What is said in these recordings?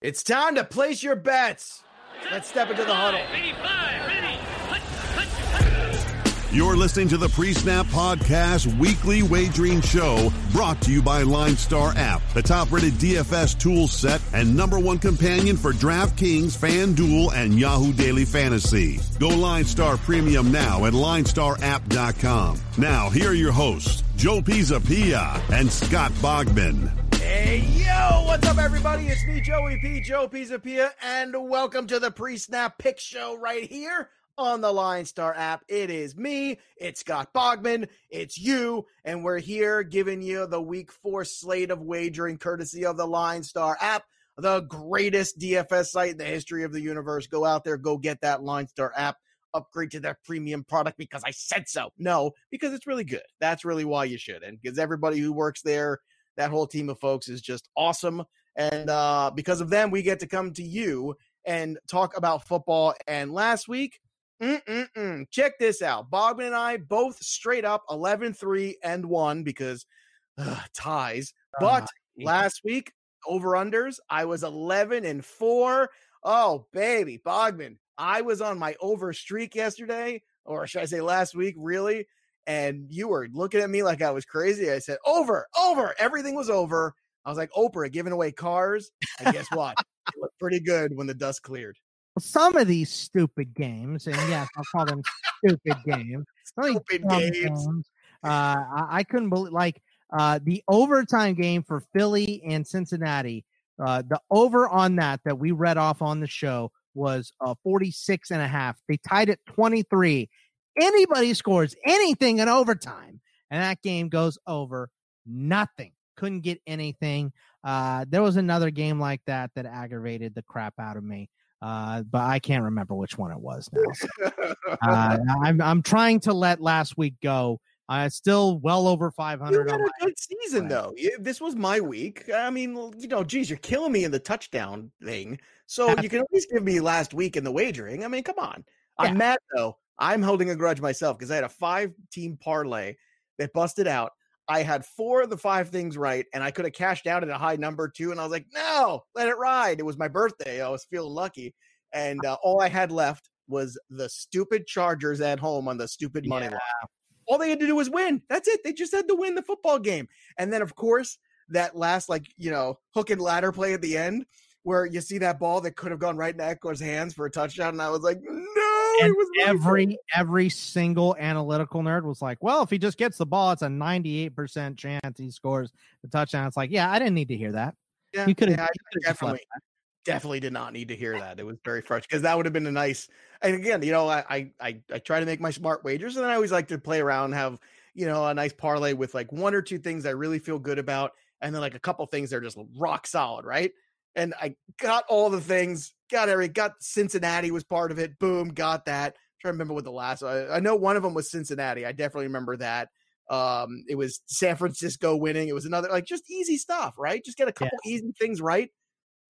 It's time to place your bets. Let's step into the huddle. You're listening to the Pre Snap Podcast weekly wagering show brought to you by Line Star app, the top rated DFS tool set and number one companion for DraftKings, FanDuel, and Yahoo Daily Fantasy. Go Line Star Premium now at linestarapp.com. Now, here are your hosts, Joe Pisapia and Scott Bogman. Hey, yo, what's up, everybody? It's me, Joey P. Joe Pisapia, and welcome to the Pre Snap Pick Show right here on the Line Star app. It is me, it's Scott Bogman, it's you, and we're here giving you the week four slate of wagering courtesy of the Line Star app, the greatest DFS site in the history of the universe. Go out there, go get that Line Star app. Upgrade to their premium product because I said so. No, because it's really good. That's really why you should. And because everybody who works there, that whole team of folks is just awesome. And uh, because of them, we get to come to you and talk about football. And last week, Mm-mm-mm. Check this out. Bogman and I both straight up 11 3 and 1 because uh, ties. But uh, last week, over unders, I was 11 and 4. Oh, baby, Bogman. I was on my over streak yesterday, or should I say last week, really? And you were looking at me like I was crazy. I said, over, over. Everything was over. I was like, Oprah giving away cars. And guess what? it looked pretty good when the dust cleared some of these stupid games, and yes, I'll call them stupid games. Stupid games. games. Uh, I, I, couldn't believe like uh, the overtime game for Philly and Cincinnati. Uh, the over on that that we read off on the show was uh, 46 and a half. They tied it 23. Anybody scores anything in overtime, and that game goes over. Nothing. Couldn't get anything. Uh, there was another game like that that aggravated the crap out of me uh, but I can't remember which one it was now. So, uh, I'm I'm trying to let last week go. Uh, still well over 500. You had a good season though. This was my week. I mean, you know, geez, you're killing me in the touchdown thing. So you can at least give me last week in the wagering. I mean, come on. I'm mad though. I'm holding a grudge myself because I had a five team parlay that busted out. I had four of the five things right, and I could have cashed out at a high number too. And I was like, no, let it ride. It was my birthday. I was feeling lucky. And uh, all I had left was the stupid Chargers at home on the stupid money yeah. line. All they had to do was win. That's it. They just had to win the football game. And then, of course, that last, like, you know, hook and ladder play at the end where you see that ball that could have gone right in Ekeler's hands for a touchdown. And I was like, no and every every single analytical nerd was like, "Well, if he just gets the ball, it's a ninety-eight percent chance he scores the touchdown." It's like, yeah, I didn't need to hear that. Yeah, you could have yeah, definitely definitely did not need to hear that. It was very fresh because that would have been a nice. And again, you know, I, I I try to make my smart wagers, and I always like to play around, have you know a nice parlay with like one or two things I really feel good about, and then like a couple things that are just rock solid, right? And I got all the things got every got Cincinnati was part of it. Boom, got that. I'm trying to remember what the last. I, I know one of them was Cincinnati. I definitely remember that. Um, it was San Francisco winning. It was another like just easy stuff, right? Just get a couple yeah. easy things right.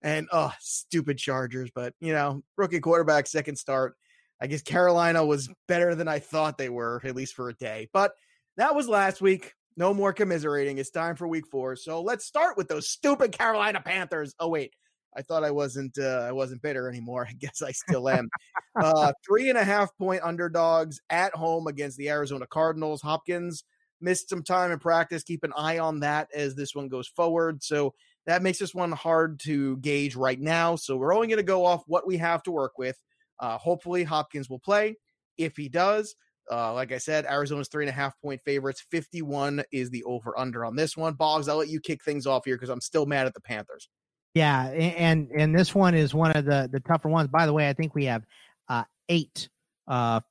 And oh, stupid Chargers, but you know, rookie quarterback, second start. I guess Carolina was better than I thought they were, at least for a day. But that was last week. No more commiserating. It's time for week four. So let's start with those stupid Carolina Panthers. Oh, wait. I thought I wasn't uh, I wasn't bitter anymore. I guess I still am. uh, three and a half point underdogs at home against the Arizona Cardinals. Hopkins missed some time in practice. Keep an eye on that as this one goes forward. So that makes this one hard to gauge right now. So we're only going to go off what we have to work with. Uh, hopefully Hopkins will play. If he does, uh, like I said, Arizona's three and a half point favorites. 51 is the over under on this one. Boggs, I'll let you kick things off here because I'm still mad at the Panthers. Yeah, and and this one is one of the the tougher ones. By the way, I think we have uh, eight uh,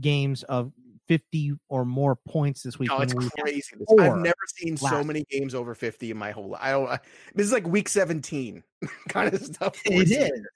games of 50 or more points this week. Oh, it's crazy. I've never seen so many games over 50 in my whole life. I don't, I, this is like week 17 kind of stuff. It is.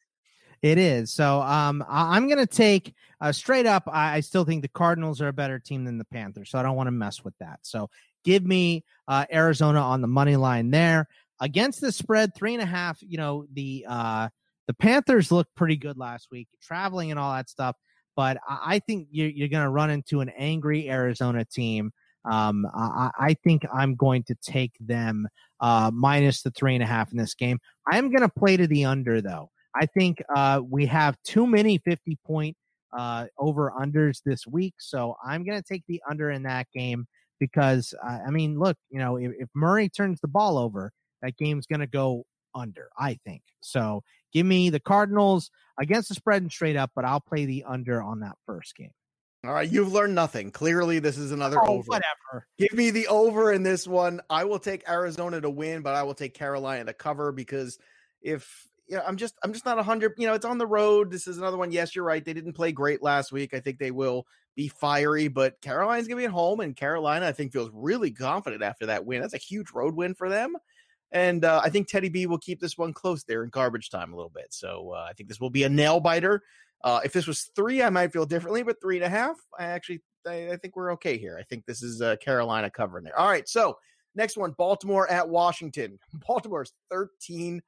It is. So um, I, am going to take uh, straight up. I, I, still think the Cardinals are a better team than the Panthers. So I don't want to mess with that. So give me uh, Arizona on the money line there against the spread, three and a half. You know the uh, the Panthers looked pretty good last week, traveling and all that stuff. But I think you're, you're going to run into an angry Arizona team. Um, I, I think I'm going to take them uh, minus the three and a half in this game. I'm going to play to the under though. I think uh, we have too many 50 point uh, over unders this week, so I'm going to take the under in that game because uh, I mean, look, you know, if, if Murray turns the ball over, that game's going to go under. I think so. Give me the Cardinals against the spread and straight up, but I'll play the under on that first game. All right, you've learned nothing. Clearly, this is another oh, over. Whatever. Give me the over in this one. I will take Arizona to win, but I will take Carolina to cover because if you know, I'm just I'm just not a hundred. You know, it's on the road. This is another one. Yes, you're right. They didn't play great last week. I think they will be fiery, but Carolina's gonna be at home, and Carolina I think feels really confident after that win. That's a huge road win for them. And uh, I think Teddy B will keep this one close there in garbage time a little bit. So uh, I think this will be a nail biter. Uh, if this was three, I might feel differently, but three and a half, I actually I, I think we're okay here. I think this is uh, Carolina covering there. All right, so next one, Baltimore at Washington. Baltimore's 13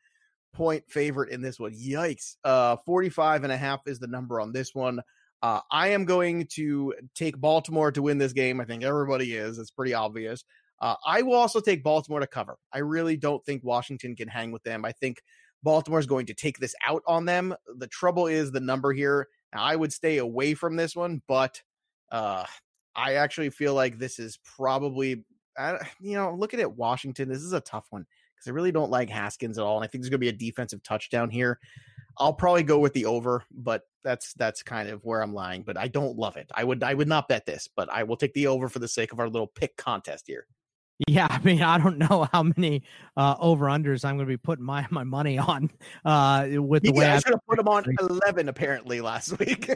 point favorite in this one. Yikes. Uh 45 and a half is the number on this one. Uh, I am going to take Baltimore to win this game. I think everybody is. It's pretty obvious. Uh, I will also take Baltimore to cover. I really don't think Washington can hang with them. I think Baltimore is going to take this out on them. The trouble is the number here. Now, I would stay away from this one, but uh, I actually feel like this is probably, uh, you know, looking at Washington, this is a tough one because I really don't like Haskins at all, and I think there's going to be a defensive touchdown here. I'll probably go with the over, but that's that's kind of where I'm lying. But I don't love it. I would I would not bet this, but I will take the over for the sake of our little pick contest here. Yeah, I mean, I don't know how many uh, over unders I'm going to be putting my my money on uh, with the yeah, way I should have put them on eleven apparently last week.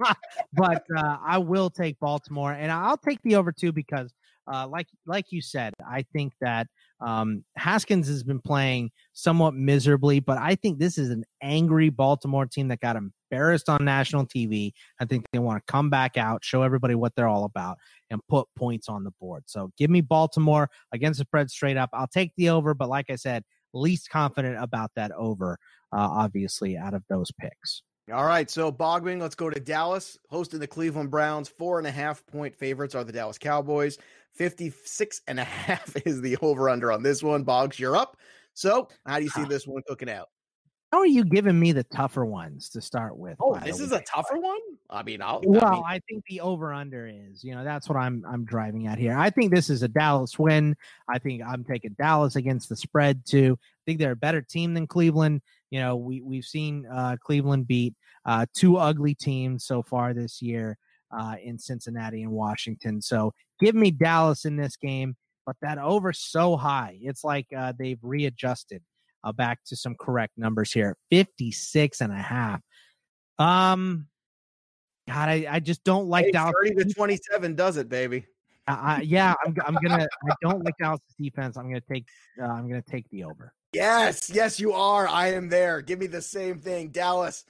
but uh, I will take Baltimore, and I'll take the over too because, uh, like like you said, I think that um, Haskins has been playing somewhat miserably, but I think this is an angry Baltimore team that got embarrassed on national TV. I think they want to come back out, show everybody what they're all about, and put points on the board. So give me Baltimore against the spread straight up. I'll take the over, but like I said, least confident about that over, uh, obviously, out of those picks. All right, so Bogman, let's go to Dallas, hosting the Cleveland Browns. Four and a half point favorites are the Dallas Cowboys. 56 and a half is the over under on this one. Boggs, you're up. So, how do you see ah. this one cooking out? How are you giving me the tougher ones to start with? Oh, this is a tougher one. I mean, I'll. Well, I, mean, I think the over under is. You know, that's what I'm I'm driving at here. I think this is a Dallas win. I think I'm taking Dallas against the spread too. I think they're a better team than Cleveland. You know, we we've seen uh, Cleveland beat uh, two ugly teams so far this year uh, in Cincinnati and Washington. So give me Dallas in this game, but that over so high. It's like uh, they've readjusted uh, back to some correct numbers here 56 and a half. Um, God, I, I just don't like hey, Dallas. 30 to 27 does it, baby. Uh, yeah, I'm, I'm gonna. I don't like Dallas defense. I'm gonna take. Uh, I'm gonna take the over. Yes, yes, you are. I am there. Give me the same thing. Dallas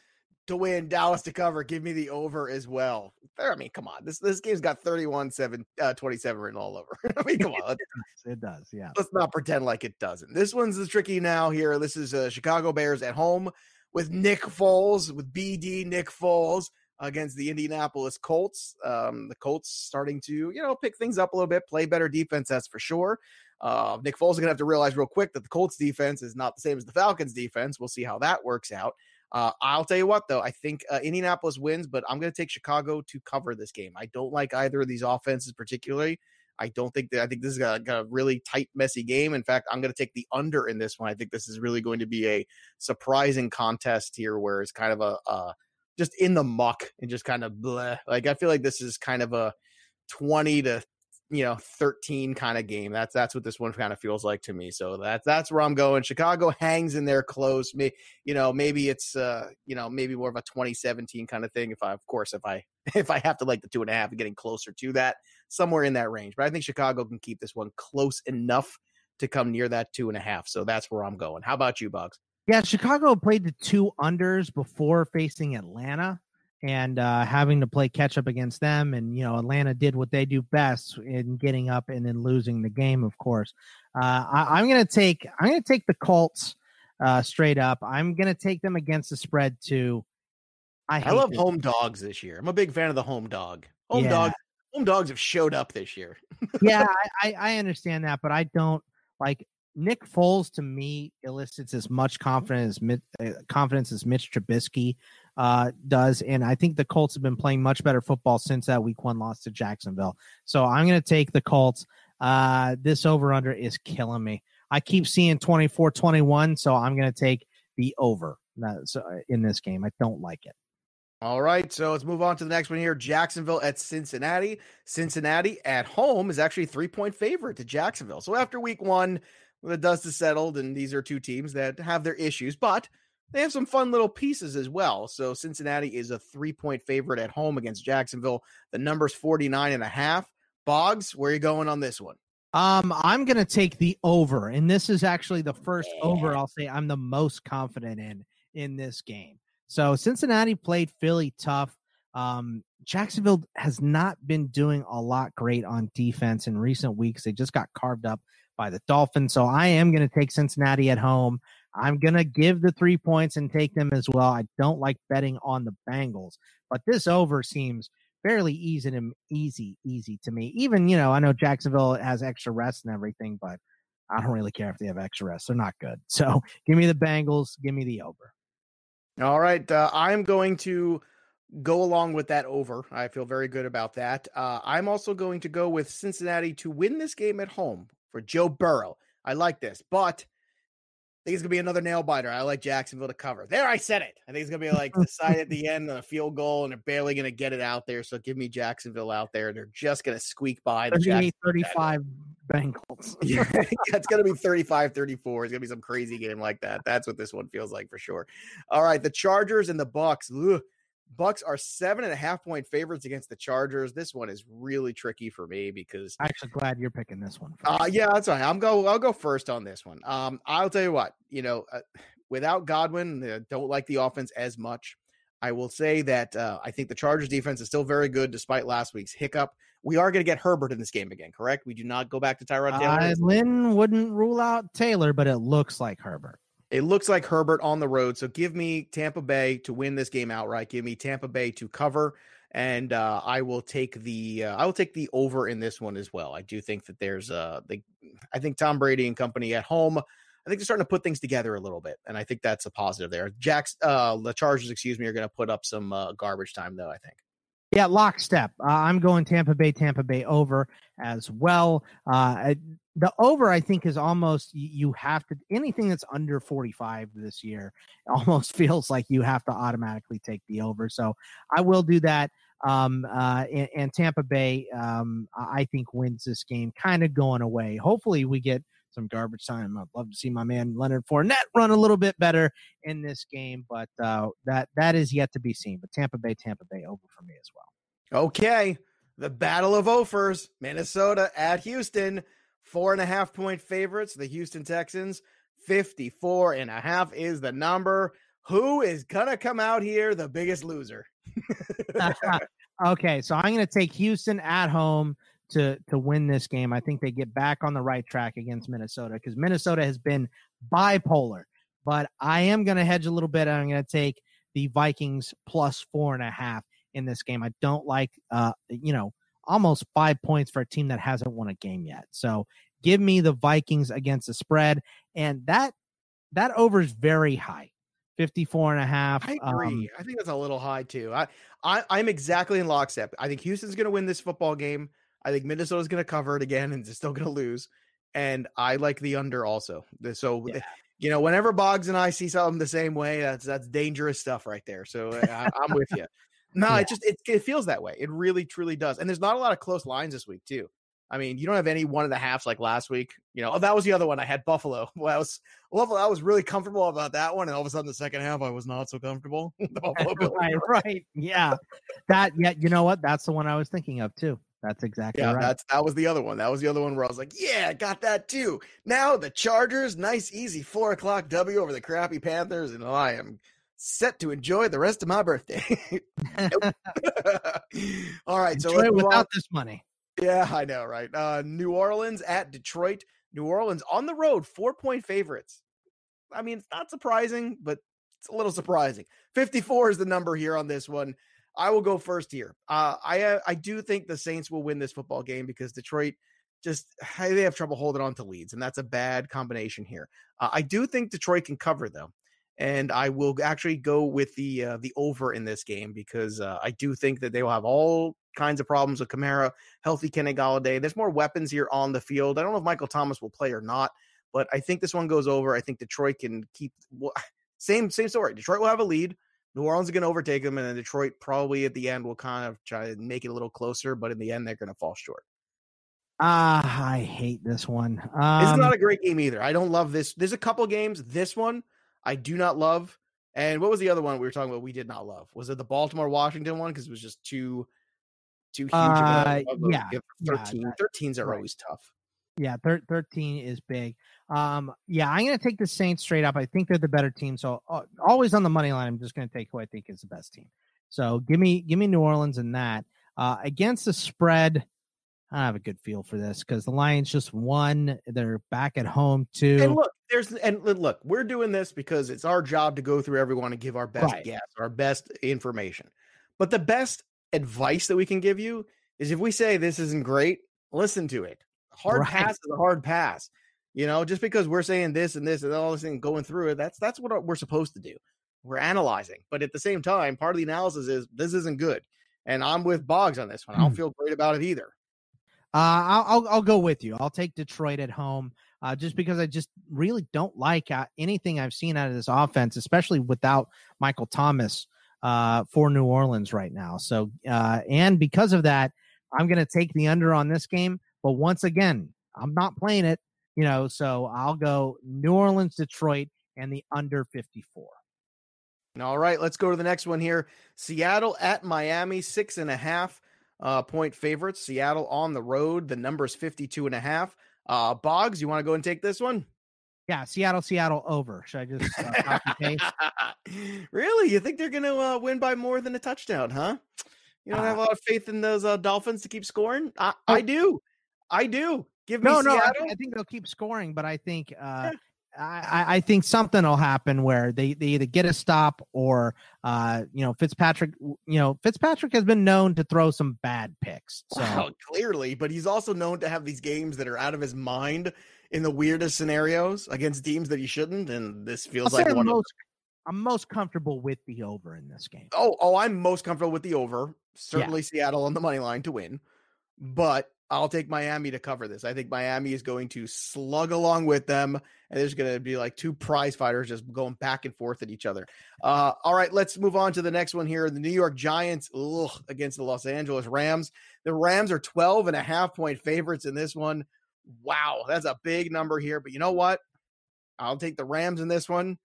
to win, Dallas to cover. Give me the over as well. I mean, come on. This this game's got 31 7 uh, 27 written all over. I mean, come on. it, does, it does. Yeah. Let's not pretend like it doesn't. This one's the tricky now here. This is uh, Chicago Bears at home with Nick Foles, with BD Nick Foles against the Indianapolis Colts. Um, the Colts starting to, you know, pick things up a little bit, play better defense, that's for sure. Uh, Nick Foles is going to have to realize real quick that the Colts defense is not the same as the Falcons defense. We'll see how that works out. Uh, I'll tell you what, though, I think uh, Indianapolis wins, but I'm going to take Chicago to cover this game. I don't like either of these offenses particularly. I don't think that I think this is a, a really tight, messy game. In fact, I'm going to take the under in this one. I think this is really going to be a surprising contest here, where it's kind of a, a just in the muck and just kind of bleh. Like I feel like this is kind of a 20 to you know 13 kind of game. That's that's what this one kind of feels like to me. So that's that's where i'm going. Chicago hangs in there close. Me you know maybe it's uh you know maybe more of a 2017 kind of thing if i of course if i if i have to like the two and a half getting closer to that somewhere in that range. But i think chicago can keep this one close enough to come near that two and a half. So that's where i'm going. How about you Boggs yeah chicago played the two unders before facing atlanta and uh, having to play catch up against them. And you know, Atlanta did what they do best in getting up and then losing the game. Of course, uh, I, am going to take I'm going to take the Colts uh, straight up. I'm going to take them against the spread too. I, I love home dogs this year. I'm a big fan of the home dog. Home yeah. dog home dogs have showed up this year. yeah, I, I understand that, but I don't like Nick Foles. To me, elicits as much confidence as uh, confidence as Mitch Trubisky uh, does, and I think the Colts have been playing much better football since that Week One loss to Jacksonville. So I'm going to take the Colts. Uh, this over under is killing me. I keep seeing 24 21, so I'm going to take the over uh, in this game. I don't like it. All right, so let's move on to the next one here. Jacksonville at Cincinnati. Cincinnati at home is actually three point favorite to Jacksonville. So after week one, the dust is settled, and these are two teams that have their issues, but they have some fun little pieces as well. So Cincinnati is a three point favorite at home against Jacksonville. The number's 49 and a half. Boggs, where are you going on this one? Um, I'm gonna take the over, and this is actually the first yeah. over I'll say I'm the most confident in in this game. So Cincinnati played Philly tough. Um, Jacksonville has not been doing a lot great on defense in recent weeks. They just got carved up by the Dolphins. So I am going to take Cincinnati at home. I'm going to give the three points and take them as well. I don't like betting on the Bengals, but this over seems fairly easy to easy, easy to me. Even, you know, I know Jacksonville has extra rest and everything, but I don't really care if they have extra rest. They're not good. So give me the Bengals. Give me the over. All right. Uh, I'm going to go along with that over. I feel very good about that. Uh, I'm also going to go with Cincinnati to win this game at home for Joe Burrow. I like this, but I think it's gonna be another nail biter. I like Jacksonville to cover. There, I said it. I think it's gonna be like decided at the end on a field goal, and they're barely gonna get it out there. So give me Jacksonville out there. and They're just gonna squeak by the 38, 35 Bengals. yeah, it's gonna be 35 34. It's gonna be some crazy game like that. That's what this one feels like for sure. All right, the Chargers and the Bucs. Ugh. Bucs are seven and a half point favorites against the Chargers. This one is really tricky for me because I'm actually glad you're picking this one. Uh, yeah, that's right. I'm go. I'll go first on this one. Um, I'll tell you what. You know, uh, without Godwin, uh, don't like the offense as much. I will say that uh, I think the Chargers defense is still very good despite last week's hiccup. We are going to get Herbert in this game again, correct? We do not go back to Tyrod Taylor. Uh, Lynn wouldn't rule out Taylor, but it looks like Herbert. It looks like Herbert on the road. So give me Tampa Bay to win this game outright. Give me Tampa Bay to cover, and uh, I will take the uh, I will take the over in this one as well. I do think that there's uh the I think Tom Brady and company at home. I think they're starting to put things together a little bit, and I think that's a positive there. Jacks, uh, the Chargers, excuse me, are going to put up some uh, garbage time though. I think. Yeah, lockstep. Uh, I'm going Tampa Bay, Tampa Bay over as well. Uh, the over, I think, is almost you have to anything that's under 45 this year almost feels like you have to automatically take the over. So I will do that. Um, uh, and, and Tampa Bay, um, I think, wins this game kind of going away. Hopefully, we get some garbage time. I'd love to see my man Leonard Fournette run a little bit better in this game, but uh, that that is yet to be seen. But Tampa Bay, Tampa Bay over for me as well. Okay, the battle of offers: Minnesota at Houston, four and a half point favorites. The Houston Texans, 54 and a half is the number. Who is gonna come out here the biggest loser? okay, so I'm to take Houston at home to to win this game. I think they get back on the right track against Minnesota because Minnesota has been bipolar. But I am going to hedge a little bit. I'm going to take the Vikings plus four and a half in this game. I don't like, uh, you know, almost five points for a team that hasn't won a game yet. So give me the Vikings against the spread, and that that over is very high. 54 and a half. I agree. Um, I think that's a little high too. I, I I'm exactly in lockstep. I think Houston's going to win this football game. I think Minnesota's going to cover it again and they're still going to lose. And I like the under also. So, yeah. you know, whenever Boggs and I see something the same way, that's that's dangerous stuff right there. So uh, I, am with you. No, yeah. it just it, it feels that way. It really truly does. And there's not a lot of close lines this week too. I mean, you don't have any one of the halves like last week. You know, oh, that was the other one. I had Buffalo. Well, I was well, I was really comfortable about that one, and all of a sudden, the second half, I was not so comfortable. right, right, yeah. That, yeah. You know what? That's the one I was thinking of too. That's exactly yeah, right. That's that was the other one. That was the other one where I was like, yeah, got that too. Now the Chargers, nice, easy four o'clock W over the crappy Panthers, and I am set to enjoy the rest of my birthday. All right, enjoy so without on. this money. Yeah, I know, right? Uh, New Orleans at Detroit. New Orleans on the road, four point favorites. I mean, it's not surprising, but it's a little surprising. 54 is the number here on this one. I will go first here. Uh, I uh, I do think the Saints will win this football game because Detroit just they have trouble holding on to leads, and that's a bad combination here. Uh, I do think Detroit can cover though, and I will actually go with the uh, the over in this game because uh, I do think that they will have all kinds of problems with Kamara, healthy Kenny Golladay. There's more weapons here on the field. I don't know if Michael Thomas will play or not, but I think this one goes over. I think Detroit can keep well, same same story. Detroit will have a lead. New Orleans is going to overtake them, and then Detroit probably at the end will kind of try to make it a little closer, but in the end they're going to fall short. Ah, I hate this one. Um, it's not a great game either. I don't love this. There's a couple games. This one I do not love. And what was the other one we were talking about? We did not love. Was it the Baltimore Washington one? Because it was just too too huge. Uh, yeah, 13. yeah, 13s are right. always tough. Yeah, thir- 13 is big. Um, yeah, I'm going to take the Saints straight up. I think they're the better team. So uh, always on the money line, I'm just going to take who I think is the best team. So give me give me New Orleans in that. Uh, against the spread, I have a good feel for this because the Lions just won. They're back at home too. And look, there's and look, we're doing this because it's our job to go through everyone and give our best right. guess, our best information. But the best advice that we can give you is if we say this isn't great, listen to it. Hard right. pass is a hard pass. You know, just because we're saying this and this and all this and going through it, that's that's what we're supposed to do. We're analyzing, but at the same time, part of the analysis is this isn't good. And I'm with Boggs on this one. I don't hmm. feel great about it either. Uh, I'll, I'll, I'll go with you. I'll take Detroit at home, uh, just because I just really don't like uh, anything I've seen out of this offense, especially without Michael Thomas uh, for New Orleans right now. So, uh, and because of that, I'm going to take the under on this game. But once again, I'm not playing it, you know. So I'll go New Orleans, Detroit, and the under 54. All right, let's go to the next one here. Seattle at Miami, six and a half uh, point favorites. Seattle on the road. The number's 52 and a half. Uh, Boggs, you want to go and take this one? Yeah, Seattle, Seattle over. Should I just uh, really? You think they're going to uh, win by more than a touchdown, huh? You don't have a uh lot of faith in those uh, Dolphins to keep scoring? I, oh. I do. I do. Give me no, Seattle. no. I, I, think they'll keep scoring, but I think uh. I, I, think something will happen where they, they either get a stop or uh, you know Fitzpatrick. You know Fitzpatrick has been known to throw some bad picks. So well, clearly, but he's also known to have these games that are out of his mind in the weirdest scenarios against teams that he shouldn't. And this feels I'll like one most, of. I'm most comfortable with the over in this game. Oh, oh, I'm most comfortable with the over. Certainly, yeah. Seattle on the money line to win, but I'll take Miami to cover this. I think Miami is going to slug along with them, and there's going to be like two prize fighters just going back and forth at each other. Uh, all right, let's move on to the next one here. The New York Giants ugh, against the Los Angeles Rams. The Rams are 12 and a half point favorites in this one. Wow, that's a big number here. But you know what? I'll take the Rams in this one.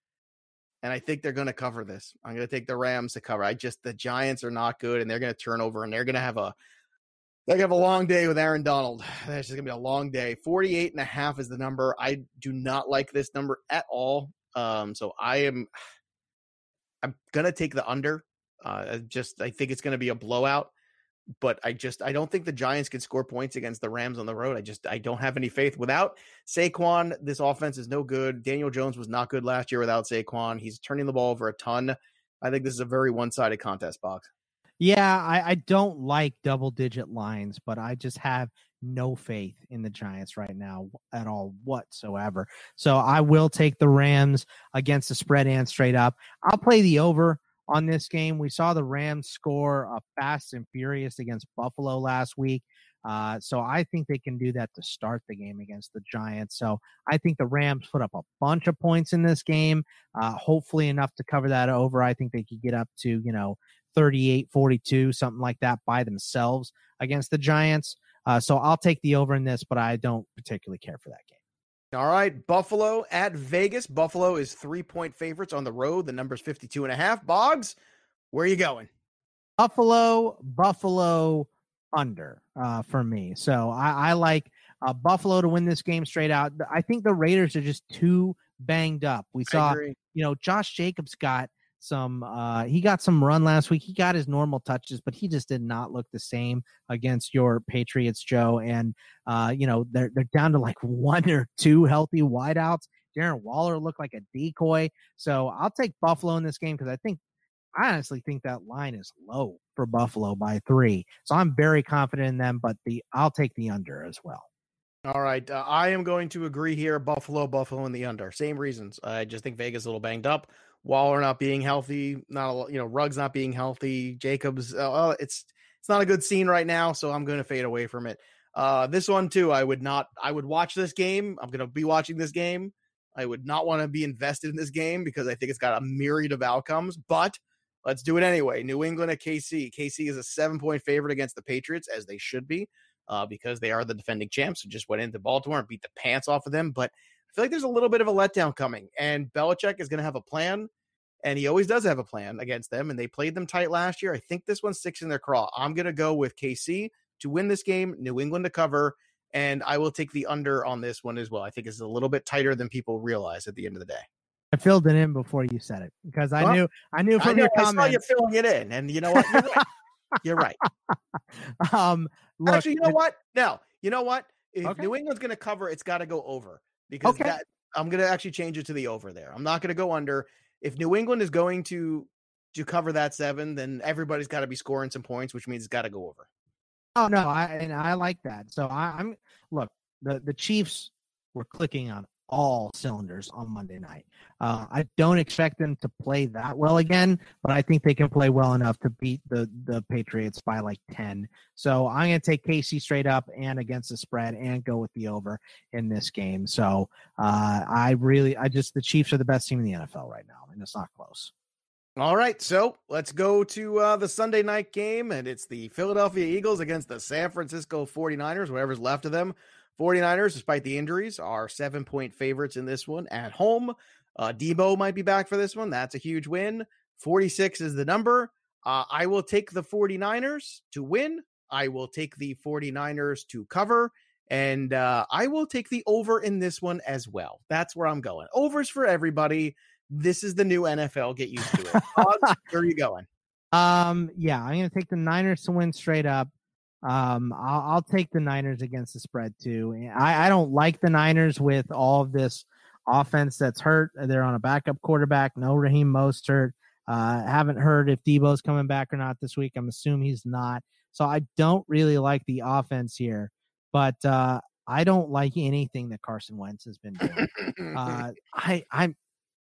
And I think they're going to cover this. I'm going to take the Rams to cover. I just, the Giants are not good and they're going to turn over and they're going to have a, they have a long day with Aaron Donald. It's just going to be a long day. 48 and a half is the number. I do not like this number at all. Um, so I am, I'm going to take the under. Uh, just, I think it's going to be a blowout, but I just, I don't think the Giants can score points against the Rams on the road. I just, I don't have any faith. Without Saquon, this offense is no good. Daniel Jones was not good last year without Saquon. He's turning the ball over a ton. I think this is a very one sided contest box. Yeah, I, I don't like double digit lines, but I just have no faith in the Giants right now at all whatsoever. So I will take the Rams against the spread and straight up. I'll play the over on this game. We saw the Rams score a fast and furious against Buffalo last week. Uh, so I think they can do that to start the game against the Giants. So I think the Rams put up a bunch of points in this game, uh, hopefully enough to cover that over. I think they could get up to, you know, 38 42, something like that by themselves against the Giants. Uh, so I'll take the over in this, but I don't particularly care for that game. All right. Buffalo at Vegas. Buffalo is three point favorites on the road. The number's 52 and a half. Boggs, where are you going? Buffalo, Buffalo under uh, for me. So I, I like uh, Buffalo to win this game straight out. I think the Raiders are just too banged up. We saw, you know, Josh Jacobs got some uh he got some run last week. He got his normal touches, but he just did not look the same against your Patriots, Joe. And uh, you know, they're they're down to like one or two healthy wideouts. Darren Waller looked like a decoy. So I'll take Buffalo in this game because I think I honestly think that line is low for Buffalo by three. So I'm very confident in them, but the I'll take the under as well. All right, uh, I am going to agree here. Buffalo, Buffalo, in the under. Same reasons. I just think Vegas a little banged up. Waller not being healthy, not a, you know Ruggs not being healthy. Jacobs, uh, it's it's not a good scene right now, so I'm going to fade away from it. Uh, this one too, I would not. I would watch this game. I'm going to be watching this game. I would not want to be invested in this game because I think it's got a myriad of outcomes. But let's do it anyway. New England at KC. KC is a seven point favorite against the Patriots, as they should be uh, because they are the defending champs who just went into Baltimore and beat the pants off of them. But I feel like there's a little bit of a letdown coming, and Belichick is going to have a plan, and he always does have a plan against them. And they played them tight last year. I think this one sticks in their craw. I'm going to go with KC to win this game, New England to cover, and I will take the under on this one as well. I think it's a little bit tighter than people realize at the end of the day. I filled it in before you said it because I well, knew I knew from I know, your comments. I saw you filling it in, and you know what? You're right. You're right. um, look, Actually, you know what? No, you know what? If okay. New England's going to cover, it's got to go over because okay. that, I'm going to actually change it to the over there. I'm not going to go under. If New England is going to to cover that seven, then everybody's got to be scoring some points, which means it's got to go over. Oh no, I and I like that. So I, I'm look the the Chiefs were clicking on all cylinders on Monday night. Uh, I don't expect them to play that well again, but I think they can play well enough to beat the the Patriots by like ten. So I'm going to take KC straight up and against the spread and go with the over in this game. So uh, I really, I just the Chiefs are the best team in the NFL right now, and it's not close. All right, so let's go to uh, the Sunday night game, and it's the Philadelphia Eagles against the San Francisco 49ers, whatever's left of them. 49ers, despite the injuries, are seven point favorites in this one at home. Uh, Deebo might be back for this one. That's a huge win. 46 is the number. Uh, I will take the 49ers to win. I will take the 49ers to cover. And uh, I will take the over in this one as well. That's where I'm going. Overs for everybody. This is the new NFL. Get used to it. Where are you going? Um, yeah, I'm going to take the Niners to win straight up. Um, I'll, I'll, take the Niners against the spread too. I, I don't like the Niners with all of this offense that's hurt. They're on a backup quarterback. No Raheem Mostert. Uh, haven't heard if Deebo's coming back or not this week. I'm assuming he's not. So I don't really like the offense here, but uh, I don't like anything that Carson Wentz has been doing. uh, I I'm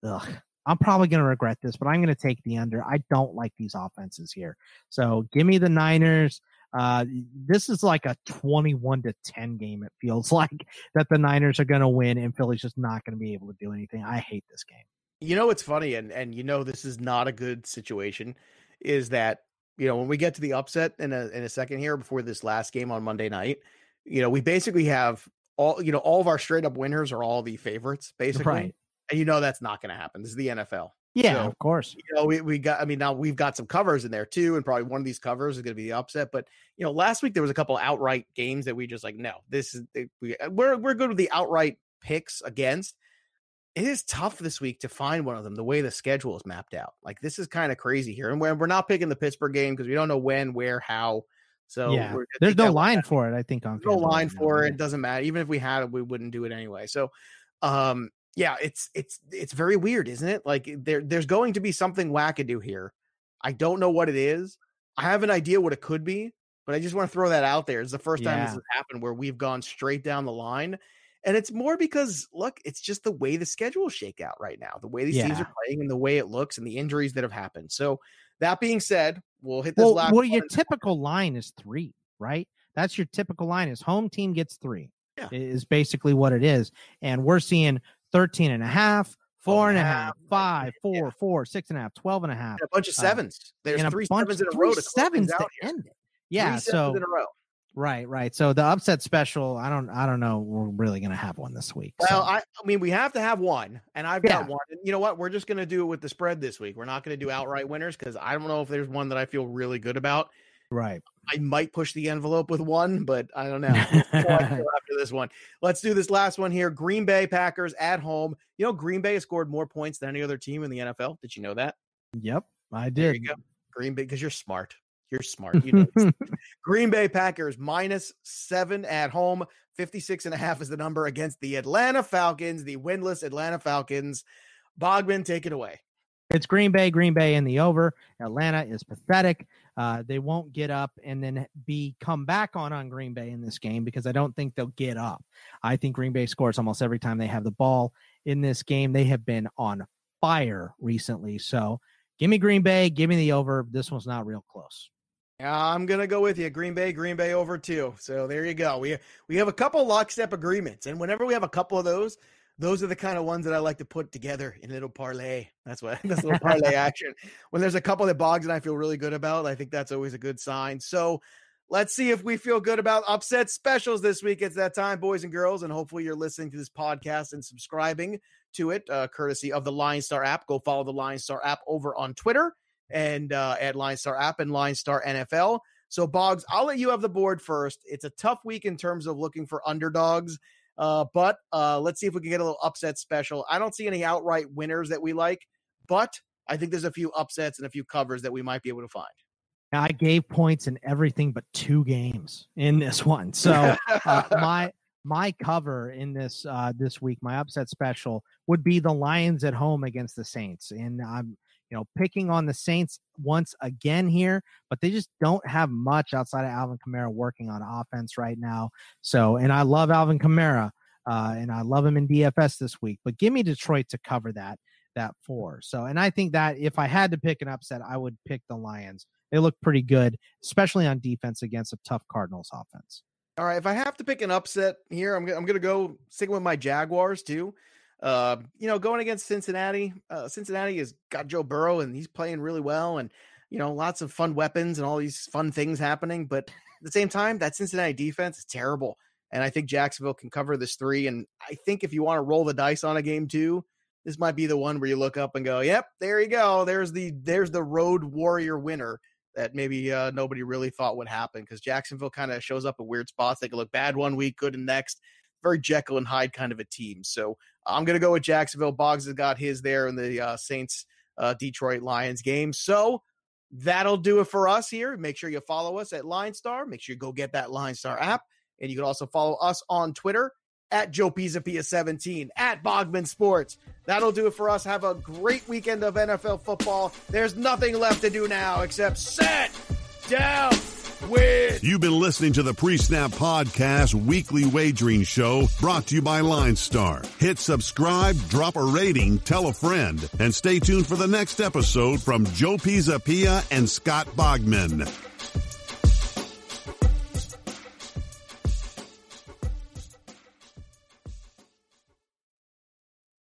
ugh, I'm probably going to regret this, but I'm going to take the under. I don't like these offenses here. So give me the Niners. Uh, this is like a 21 to 10 game. It feels like that the Niners are going to win and Philly's just not going to be able to do anything. I hate this game. You know, what's funny, and, and you know, this is not a good situation is that, you know, when we get to the upset in a, in a second here before this last game on Monday night, you know, we basically have all, you know, all of our straight up winners are all the favorites basically. Right. And you know, that's not going to happen. This is the NFL. Yeah, so, of course. You know, we, we got, I mean, now we've got some covers in there too, and probably one of these covers is going to be the upset. But, you know, last week there was a couple outright games that we just like, no, this is, we, uh, we're, we're good with the outright picks against. It is tough this week to find one of them the way the schedule is mapped out. Like, this is kind of crazy here. And we're, we're not picking the Pittsburgh game because we don't know when, where, how. So yeah, there's no line for it. I think on no line for it. It doesn't matter. Even if we had it, we wouldn't do it anyway. So, um, yeah, it's it's it's very weird, isn't it? Like eh, there there's going to be something wackadoo here. I don't know what it is. I have an idea what it could be, but I just want to throw that out there. It's the first time this has happened where we've gone straight down the line. And it's more because look, it's just the way the schedule shake out right now, the way these yeah. teams are playing and the way it looks and the injuries that have happened. So that being said, we'll hit this well, last well your typical line is three, right? That's your typical line is home team gets three. Yeah. Is basically what it is. And we're seeing 13 and a half, four and a half, five, four, yeah. four, six and a half, 12 and a half. And a bunch of uh, sevens. There's three bunch, sevens in a row. To sevens to end it. Yeah. so in a row. Right, right. So the upset special, I don't, I don't know. We're really gonna have one this week. Well, so. I, I mean, we have to have one, and I've yeah. got one. And you know what? We're just gonna do it with the spread this week. We're not gonna do outright winners because I don't know if there's one that I feel really good about. Right. I might push the envelope with one, but I don't know. after this one, let's do this last one here. Green Bay Packers at home. You know, Green Bay has scored more points than any other team in the NFL. Did you know that? Yep, I did. Green Bay, because you're smart. You're smart. You know, Green Bay Packers minus seven at home. 56 and a half is the number against the Atlanta Falcons, the winless Atlanta Falcons. Bogman, take it away. It's Green Bay, Green Bay in the over. Atlanta is pathetic. Uh, they won't get up and then be come back on on Green Bay in this game because I don't think they'll get up. I think Green Bay scores almost every time they have the ball in this game. They have been on fire recently. So give me Green Bay, give me the over. This one's not real close. Yeah, I'm gonna go with you. Green Bay, Green Bay over two. So there you go. We we have a couple lockstep agreements, and whenever we have a couple of those, those are the kind of ones that I like to put together in a little parlay. That's what that's a little parlay action. When there's a couple that Boggs and I feel really good about, I think that's always a good sign. So let's see if we feel good about upset specials this week. It's that time, boys and girls, and hopefully you're listening to this podcast and subscribing to it, uh, courtesy of the Line Star app. Go follow the Line Star app over on Twitter and uh, at Line Star app and Line Star NFL. So Boggs, I'll let you have the board first. It's a tough week in terms of looking for underdogs. Uh, but uh, let's see if we can get a little upset special. I don't see any outright winners that we like, but I think there's a few upsets and a few covers that we might be able to find. I gave points in everything but two games in this one. So uh, my my cover in this uh, this week, my upset special would be the Lions at home against the Saints, and I'm you know, picking on the Saints once again here, but they just don't have much outside of Alvin Kamara working on offense right now. So, and I love Alvin Kamara, uh, and I love him in DFS this week, but give me Detroit to cover that that four. So, and I think that if I had to pick an upset, I would pick the Lions. They look pretty good, especially on defense against a tough Cardinals offense. All right, if I have to pick an upset here, I'm, I'm going to go sticking with my Jaguars too. Uh, you know, going against Cincinnati, uh, Cincinnati has got Joe Burrow and he's playing really well, and you know, lots of fun weapons and all these fun things happening. But at the same time, that Cincinnati defense is terrible, and I think Jacksonville can cover this three. And I think if you want to roll the dice on a game two, this might be the one where you look up and go, "Yep, there you go. There's the there's the road warrior winner." That maybe uh, nobody really thought would happen because Jacksonville kind of shows up in weird spots. They can look bad one week, good in next very Jekyll and Hyde kind of a team. So I'm going to go with Jacksonville. Boggs has got his there in the uh, Saints uh, Detroit Lions game. So that'll do it for us here. Make sure you follow us at Line Star. Make sure you go get that Line Star app. And you can also follow us on Twitter at Joe Pisapia 17 at Bogman Sports. That'll do it for us. Have a great weekend of NFL football. There's nothing left to do now except set down You've been listening to the Pre-Snap Podcast Weekly Wagering Show brought to you by Line Star. Hit subscribe, drop a rating, tell a friend, and stay tuned for the next episode from Joe Pisapia and Scott Bogman.